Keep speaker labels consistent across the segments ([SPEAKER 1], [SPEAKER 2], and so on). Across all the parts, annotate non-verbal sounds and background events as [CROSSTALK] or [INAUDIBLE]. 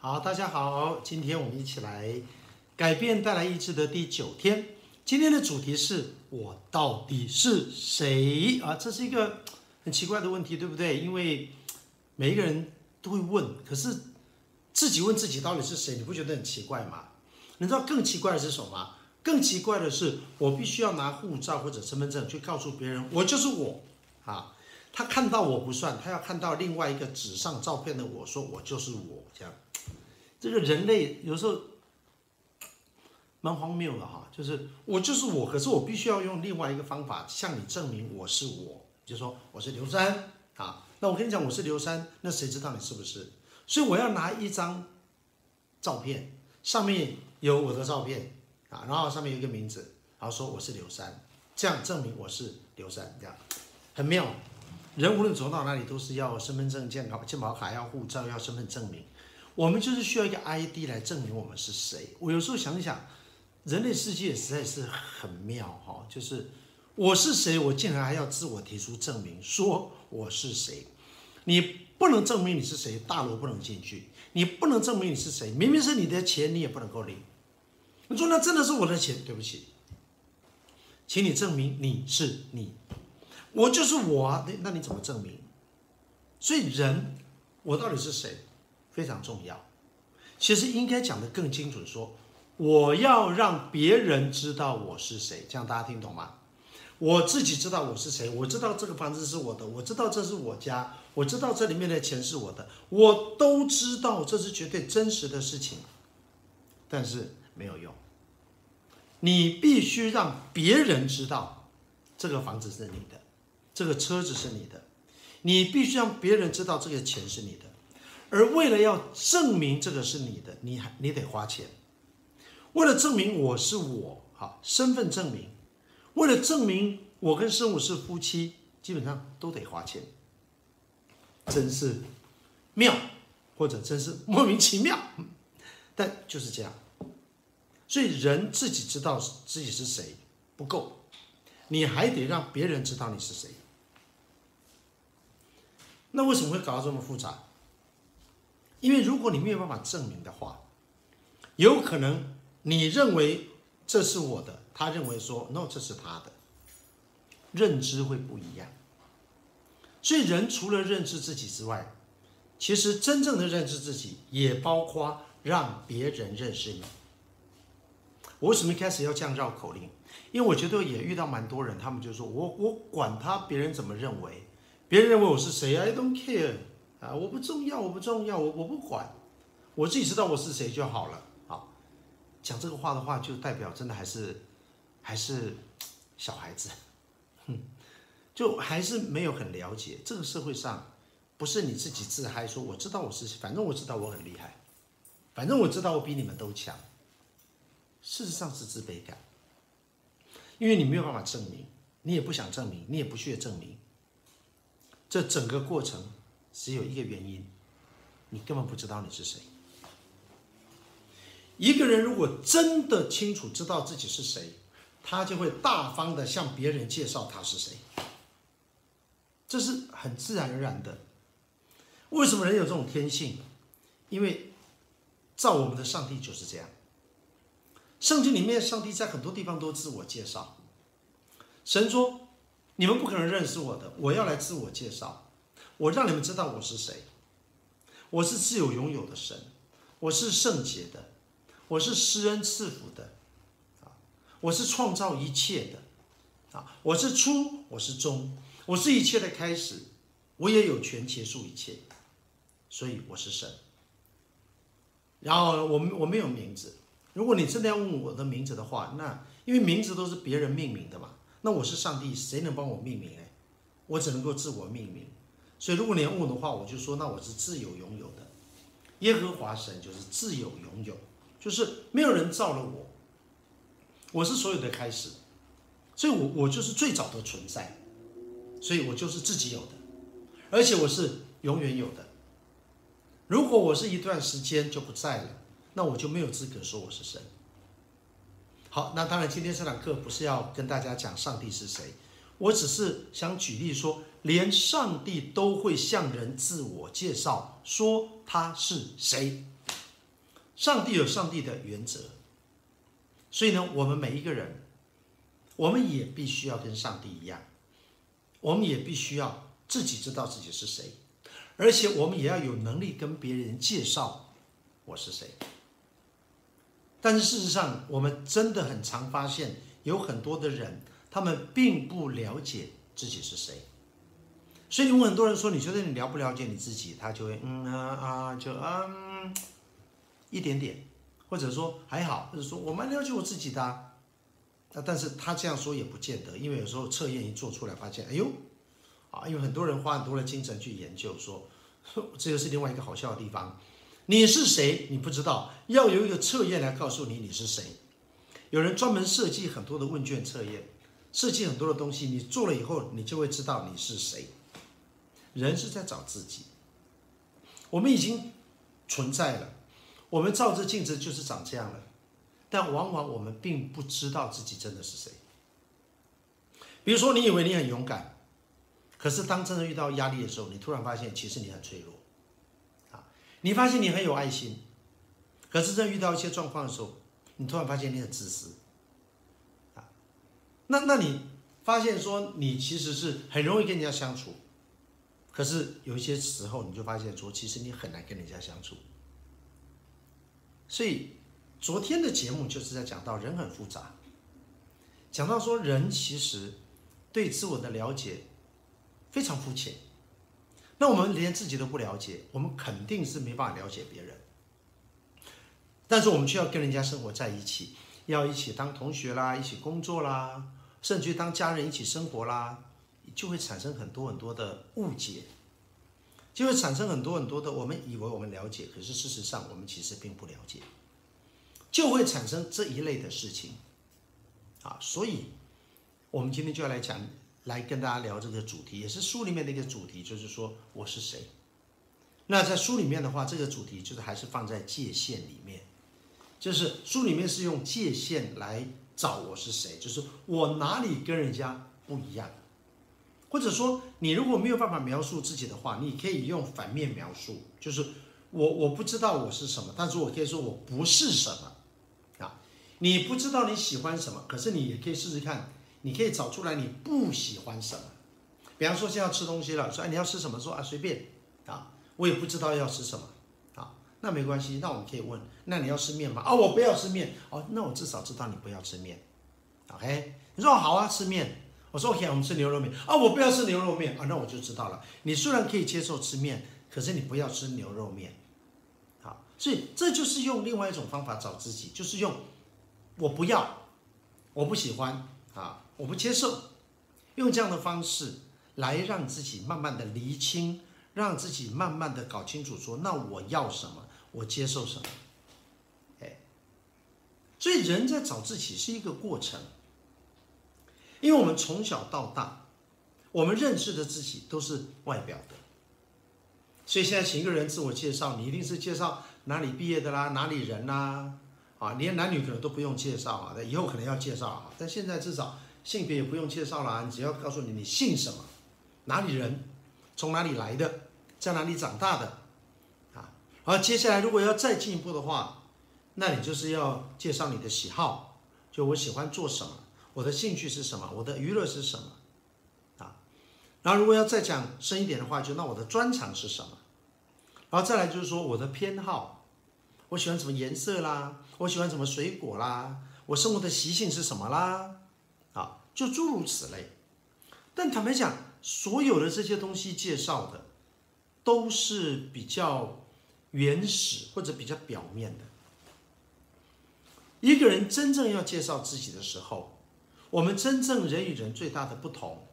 [SPEAKER 1] 好，大家好，今天我们一起来改变带来意志的第九天。今天的主题是我到底是谁啊？这是一个很奇怪的问题，对不对？因为每一个人都会问，可是自己问自己到底是谁，你不觉得很奇怪吗？你知道更奇怪的是什么？更奇怪的是，我必须要拿护照或者身份证去告诉别人，我就是我啊。他看到我不算，他要看到另外一个纸上照片的我，说我就是我，这样。这个人类有时候蛮荒谬的哈，就是我就是我，可是我必须要用另外一个方法向你证明我是我，就说我是刘三啊。那我跟你讲我是刘三，那谁知道你是不是？所以我要拿一张照片，上面有我的照片啊，然后上面有一个名字，然后说我是刘三，这样证明我是刘三，这样很妙。人无论走到哪里，都是要身份证、健康、健保卡，要护照，要身份证明。我们就是需要一个 ID 来证明我们是谁。我有时候想想，人类世界实在是很妙哈，就是我是谁，我竟然还要自我提出证明，说我是谁。你不能证明你是谁，大楼不能进去。你不能证明你是谁，明明是你的钱，你也不能够领。你说那真的是我的钱？对不起，请你证明你是你。我就是我啊，那那你怎么证明？所以人，我到底是谁，非常重要。其实应该讲得更清楚，说我要让别人知道我是谁，这样大家听懂吗？我自己知道我是谁，我知道这个房子是我的，我知道这是我家，我知道这里面的钱是我的，我都知道这是绝对真实的事情，但是没有用。你必须让别人知道这个房子是你的。这个车子是你的，你必须让别人知道这个钱是你的，而为了要证明这个是你的，你还你得花钱。为了证明我是我，哈，身份证明；为了证明我跟师母是夫妻，基本上都得花钱。真是妙，或者真是莫名其妙，但就是这样。所以人自己知道自己是谁不够，你还得让别人知道你是谁。那为什么会搞到这么复杂？因为如果你没有办法证明的话，有可能你认为这是我的，他认为说 no，这是他的，认知会不一样。所以人除了认知自己之外，其实真正的认知自己也包括让别人认识你。我为什么一开始要这样绕口令？因为我觉得也遇到蛮多人，他们就说我我管他别人怎么认为。别人认为我是谁？I don't care 啊，我不重要，我不重要，我我不管，我自己知道我是谁就好了。好，讲这个话的话，就代表真的还是还是小孩子，哼，就还是没有很了解这个社会上，不是你自己自嗨说我知道我是谁，反正我知道我很厉害，反正我知道我比你们都强。事实上是自卑感，因为你没有办法证明，你也不想证明，你也不需要证明。这整个过程只有一个原因，你根本不知道你是谁。一个人如果真的清楚知道自己是谁，他就会大方的向别人介绍他是谁。这是很自然而然的。为什么人有这种天性？因为造我们的上帝就是这样。圣经里面，上帝在很多地方都自我介绍。神说。你们不可能认识我的，我要来自我介绍，我让你们知道我是谁。我是自有拥有的神，我是圣洁的，我是施恩赐福的，啊，我是创造一切的，啊，我是初，我是终，我是一切的开始，我也有权结束一切，所以我是神。然后我我没有名字，如果你真的要问我的名字的话，那因为名字都是别人命名的嘛。那我是上帝，谁能帮我命名呢？我只能够自我命名。所以如果你要问的话，我就说，那我是自有拥有的。耶和华神就是自有拥有，就是没有人造了我，我是所有的开始，所以我我就是最早的存在，所以我就是自己有的，而且我是永远有的。如果我是一段时间就不在了，那我就没有资格说我是神。好，那当然，今天这堂课不是要跟大家讲上帝是谁，我只是想举例说，连上帝都会向人自我介绍，说他是谁。上帝有上帝的原则，所以呢，我们每一个人，我们也必须要跟上帝一样，我们也必须要自己知道自己是谁，而且我们也要有能力跟别人介绍我是谁。但是事实上，我们真的很常发现，有很多的人，他们并不了解自己是谁。所以你问很多人说，你觉得你了不了解你自己？他就会嗯啊啊，就嗯一点点，或者说还好，或者说我蛮了解我自己的啊。但是他这样说也不见得，因为有时候测验一做出来，发现哎呦啊，因为很多人花很多的精神去研究说，说 [LAUGHS] 这个是另外一个好笑的地方。你是谁？你不知道，要有一个测验来告诉你你是谁。有人专门设计很多的问卷测验，设计很多的东西，你做了以后，你就会知道你是谁。人是在找自己，我们已经存在了，我们照着镜子就是长这样了，但往往我们并不知道自己真的是谁。比如说，你以为你很勇敢，可是当真的遇到压力的时候，你突然发现其实你很脆弱。啊你发现你很有爱心，可是，在遇到一些状况的时候，你突然发现你很自私，那那你发现说你其实是很容易跟人家相处，可是有一些时候你就发现说，其实你很难跟人家相处。所以昨天的节目就是在讲到人很复杂，讲到说人其实对自我的了解非常肤浅。那我们连自己都不了解，我们肯定是没办法了解别人。但是我们却要跟人家生活在一起，要一起当同学啦，一起工作啦，甚至于当家人一起生活啦，就会产生很多很多的误解，就会产生很多很多的我们以为我们了解，可是事实上我们其实并不了解，就会产生这一类的事情。啊，所以我们今天就要来讲。来跟大家聊这个主题，也是书里面的一个主题，就是说我是谁。那在书里面的话，这个主题就是还是放在界限里面，就是书里面是用界限来找我是谁，就是我哪里跟人家不一样，或者说你如果没有办法描述自己的话，你可以用反面描述，就是我我不知道我是什么，但是我可以说我不是什么啊。你不知道你喜欢什么，可是你也可以试试看。你可以找出来你不喜欢什么，比方说现在要吃东西了，说哎你要吃什么？说啊随便啊，我也不知道要吃什么，那没关系，那我们可以问，那你要吃面吗？啊我不要吃面。哦，那我至少知道你不要吃面，OK？你说好啊吃面，我说 OK 我们吃牛肉面。啊我不要吃牛肉面。啊，那我就知道了，你虽然可以接受吃面，可是你不要吃牛肉面，好，所以这就是用另外一种方法找自己，就是用我不要，我不喜欢啊。我不接受，用这样的方式来让自己慢慢的厘清，让自己慢慢的搞清楚说，说那我要什么，我接受什么，哎，所以人在找自己是一个过程，因为我们从小到大，我们认识的自己都是外表的，所以现在请一个人自我介绍，你一定是介绍哪里毕业的啦，哪里人啦，啊，连男女可能都不用介绍啊，以后可能要介绍啊，但现在至少。性别也不用介绍了，你只要告诉你你姓什么，哪里人，从哪里来的，在哪里长大的，而，接下来如果要再进一步的话，那你就是要介绍你的喜好，就我喜欢做什么，我的兴趣是什么，我的娱乐是什么，啊，然后如果要再讲深一点的话，就那我的专长是什么，然后再来就是说我的偏好，我喜欢什么颜色啦，我喜欢什么水果啦，我生活的习性是什么啦。啊就诸如此类，但坦白讲，所有的这些东西介绍的都是比较原始或者比较表面的。一个人真正要介绍自己的时候，我们真正人与人最大的不同，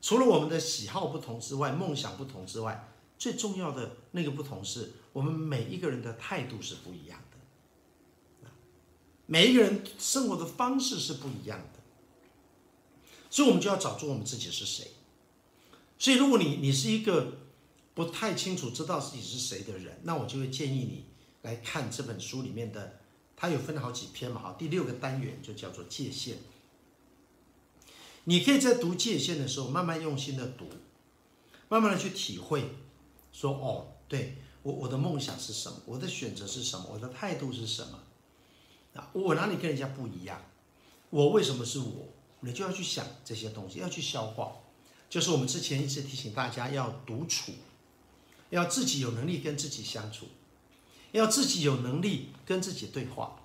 [SPEAKER 1] 除了我们的喜好不同之外，梦想不同之外，最重要的那个不同是我们每一个人的态度是不一样的，每一个人生活的方式是不一样的。所以，我们就要找出我们自己是谁。所以，如果你你是一个不太清楚知道自己是谁的人，那我就会建议你来看这本书里面的，它有分好几篇嘛，哈，第六个单元就叫做界限。你可以在读界限的时候，慢慢用心的读，慢慢的去体会，说哦，对，我我的梦想是什么？我的选择是什么？我的态度是什么？啊，我哪里跟人家不一样？我为什么是我？你就要去想这些东西，要去消化。就是我们之前一直提醒大家要独处，要自己有能力跟自己相处，要自己有能力跟自己对话，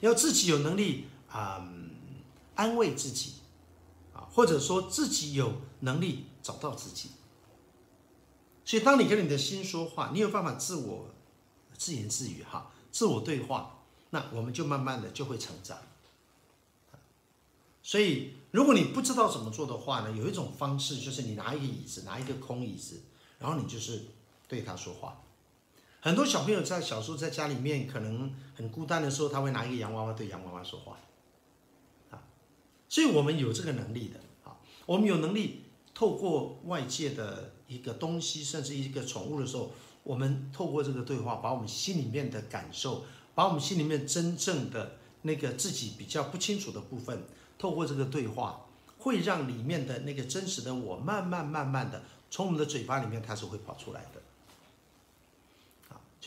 [SPEAKER 1] 要自己有能力啊、嗯、安慰自己啊，或者说自己有能力找到自己。所以，当你跟你的心说话，你有办法自我自言自语哈，自我对话，那我们就慢慢的就会成长。所以，如果你不知道怎么做的话呢，有一种方式就是你拿一个椅子，拿一个空椅子，然后你就是对他说话。很多小朋友在小时候在家里面可能很孤单的时候，他会拿一个洋娃娃对洋娃娃说话。啊，所以我们有这个能力的啊，我们有能力透过外界的。一个东西，甚至一个宠物的时候，我们透过这个对话，把我们心里面的感受，把我们心里面真正的那个自己比较不清楚的部分，透过这个对话，会让里面的那个真实的我，慢慢慢慢的从我们的嘴巴里面开始会跑出来的。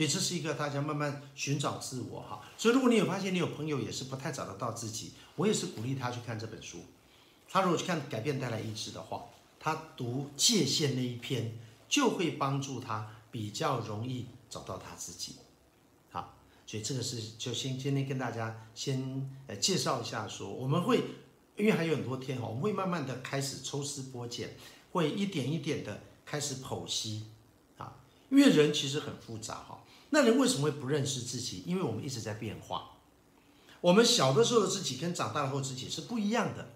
[SPEAKER 1] 所以这是一个大家慢慢寻找自我哈。所以如果你有发现你有朋友也是不太找得到自己，我也是鼓励他去看这本书。他如果去看《改变带来医治》的话。他读界限那一篇，就会帮助他比较容易找到他自己。好，所以这个是就先今天跟大家先呃介绍一下说，说我们会因为还有很多天哈，我们会慢慢的开始抽丝剥茧，会一点一点的开始剖析啊，因为人其实很复杂哈。那人为什么会不认识自己？因为我们一直在变化，我们小的时候的自己跟长大后自己是不一样的。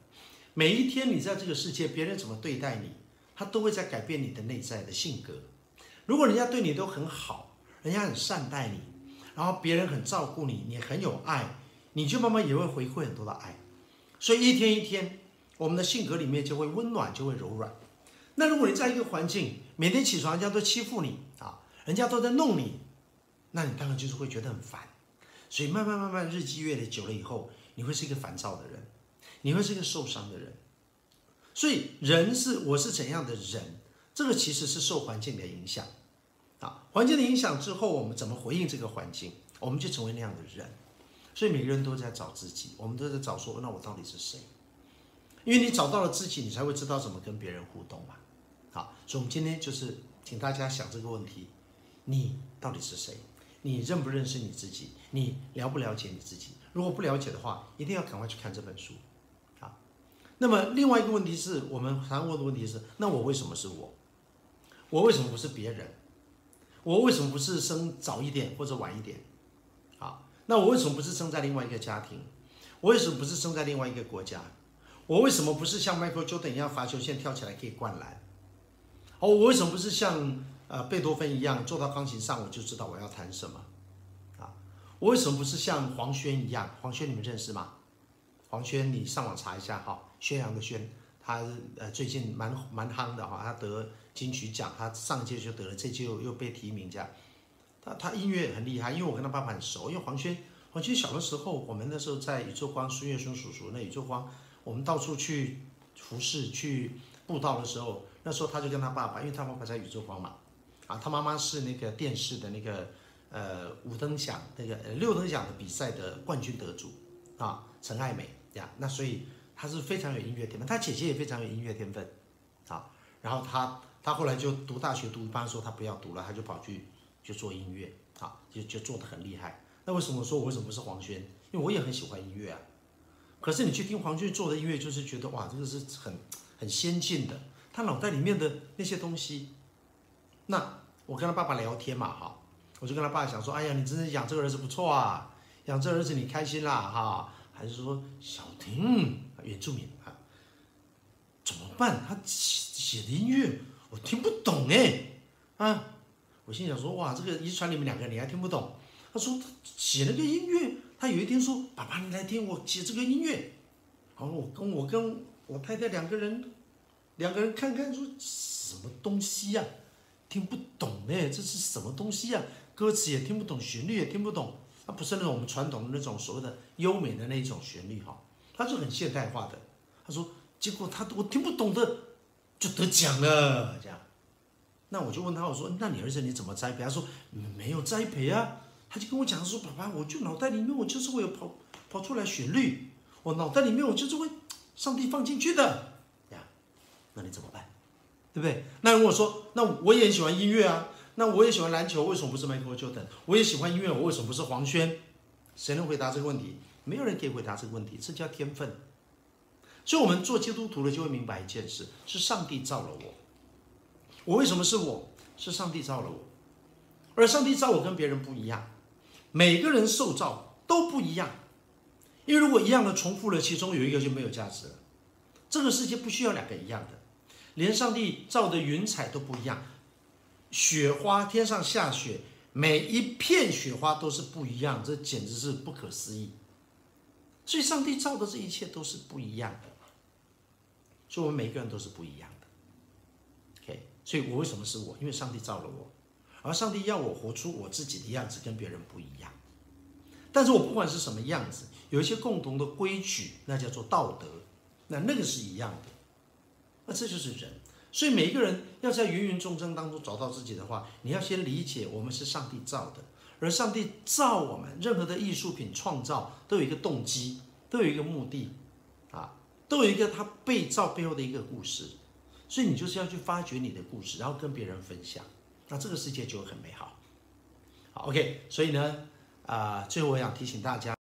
[SPEAKER 1] 每一天你在这个世界，别人怎么对待你，他都会在改变你的内在的性格。如果人家对你都很好，人家很善待你，然后别人很照顾你，你很有爱，你就慢慢也会回馈很多的爱。所以一天一天，我们的性格里面就会温暖，就会柔软。那如果你在一个环境，每天起床人家都欺负你啊，人家都在弄你，那你当然就是会觉得很烦。所以慢慢慢慢，日积月累久了以后，你会是一个烦躁的人。你会是一个受伤的人，所以人是我是怎样的人，这个其实是受环境的影响，啊，环境的影响之后，我们怎么回应这个环境，我们就成为那样的人。所以每个人都在找自己，我们都在找说，那我到底是谁？因为你找到了自己，你才会知道怎么跟别人互动嘛。好，所以我们今天就是请大家想这个问题：你到底是谁？你认不认识你自己？你了不了解你自己？如果不了解的话，一定要赶快去看这本书。啊那么另外一个问题是我们常问的问题是：那我为什么是我？我为什么不是别人？我为什么不是生早一点或者晚一点？好，那我为什么不是生在另外一个家庭？我为什么不是生在另外一个国家？我为什么不是像 Michael Jordan 一样罚球线跳起来可以灌篮？哦，我为什么不是像呃贝多芬一样坐到钢琴上我就知道我要弹什么？啊，我为什么不是像黄轩一样？黄轩你们认识吗？黄轩，你上网查一下哈。宣扬的宣，他呃最近蛮蛮夯的哈，他得金曲奖，他上届就得了，这届又又被提名这样。他他音乐很厉害，因为我跟他爸爸很熟，因为黄轩黄轩小的时候，我们那时候在宇宙光孙月孙叔叔那宇宙光，我们到处去服侍去布道的时候，那时候他就跟他爸爸，因为他爸爸在宇宙光嘛，啊他妈妈是那个电视的那个呃五等奖那个呃六等奖的比赛的冠军得主啊陈爱美呀，那所以。他是非常有音乐天分，他姐姐也非常有音乐天分，啊，然后他他后来就读大学读一半，说他不要读了，他就跑去就做音乐，啊，就就做的很厉害。那为什么说我为什么是黄轩？因为我也很喜欢音乐啊。可是你去听黄轩做的音乐，就是觉得哇，这个是很很先进的，他脑袋里面的那些东西。那我跟他爸爸聊天嘛，哈，我就跟他爸爸讲说，哎呀，你真是养这个儿子不错啊，养这儿子你开心啦，哈。还是说小婷原住民啊，怎么办？他写写的音乐我听不懂哎啊！我心想说哇，这个遗传你们两个你还听不懂？他说他写那个音乐，他有一天说爸爸你来听我写这个音乐。然后我跟我跟我太太两个人，两个人看看说什么东西呀、听不懂呢，这是什么东西呀、啊？歌词也听不懂，旋律也听不懂。它不是那种我们传统的那种所谓的优美的那种旋律哈，它是很现代化的。他说，结果他我听不懂的就得奖了，这样。那我就问他，我说，那你儿子你怎么栽培？他说没有栽培啊，他就跟我讲说，爸爸，我就脑袋里面我就是会有跑跑出来旋律，我脑袋里面我就是会上帝放进去的，对不对？那如果说，那我也很喜欢音乐啊，那我也喜欢篮球，为什么不是 Michael Jordan？我也喜欢音乐，我为什么不是黄轩？谁能回答这个问题？没有人可以回答这个问题，这叫天分。所以，我们做基督徒的就会明白一件事：是上帝造了我。我为什么是我？是上帝造了我，而上帝造我跟别人不一样。每个人受造都不一样，因为如果一样的重复了，其中有一个就没有价值了。这个世界不需要两个一样的，连上帝造的云彩都不一样，雪花天上下雪，每一片雪花都是不一样，这简直是不可思议。所以，上帝造的这一切都是不一样的。所以，我们每个人都是不一样的。OK，所以我为什么是我？因为上帝造了我，而上帝要我活出我自己的样子，跟别人不一样。但是我不管是什么样子，有一些共同的规矩，那叫做道德，那那个是一样的。那这就是人。所以每一个人要在芸芸众生当中找到自己的话，你要先理解我们是上帝造的，而上帝造我们，任何的艺术品创造都有一个动机，都有一个目的。啊都有一个他被造背后的一个故事，所以你就是要去发掘你的故事，然后跟别人分享，那这个世界就很美好。好，OK，所以呢，啊、最后我想提醒大家。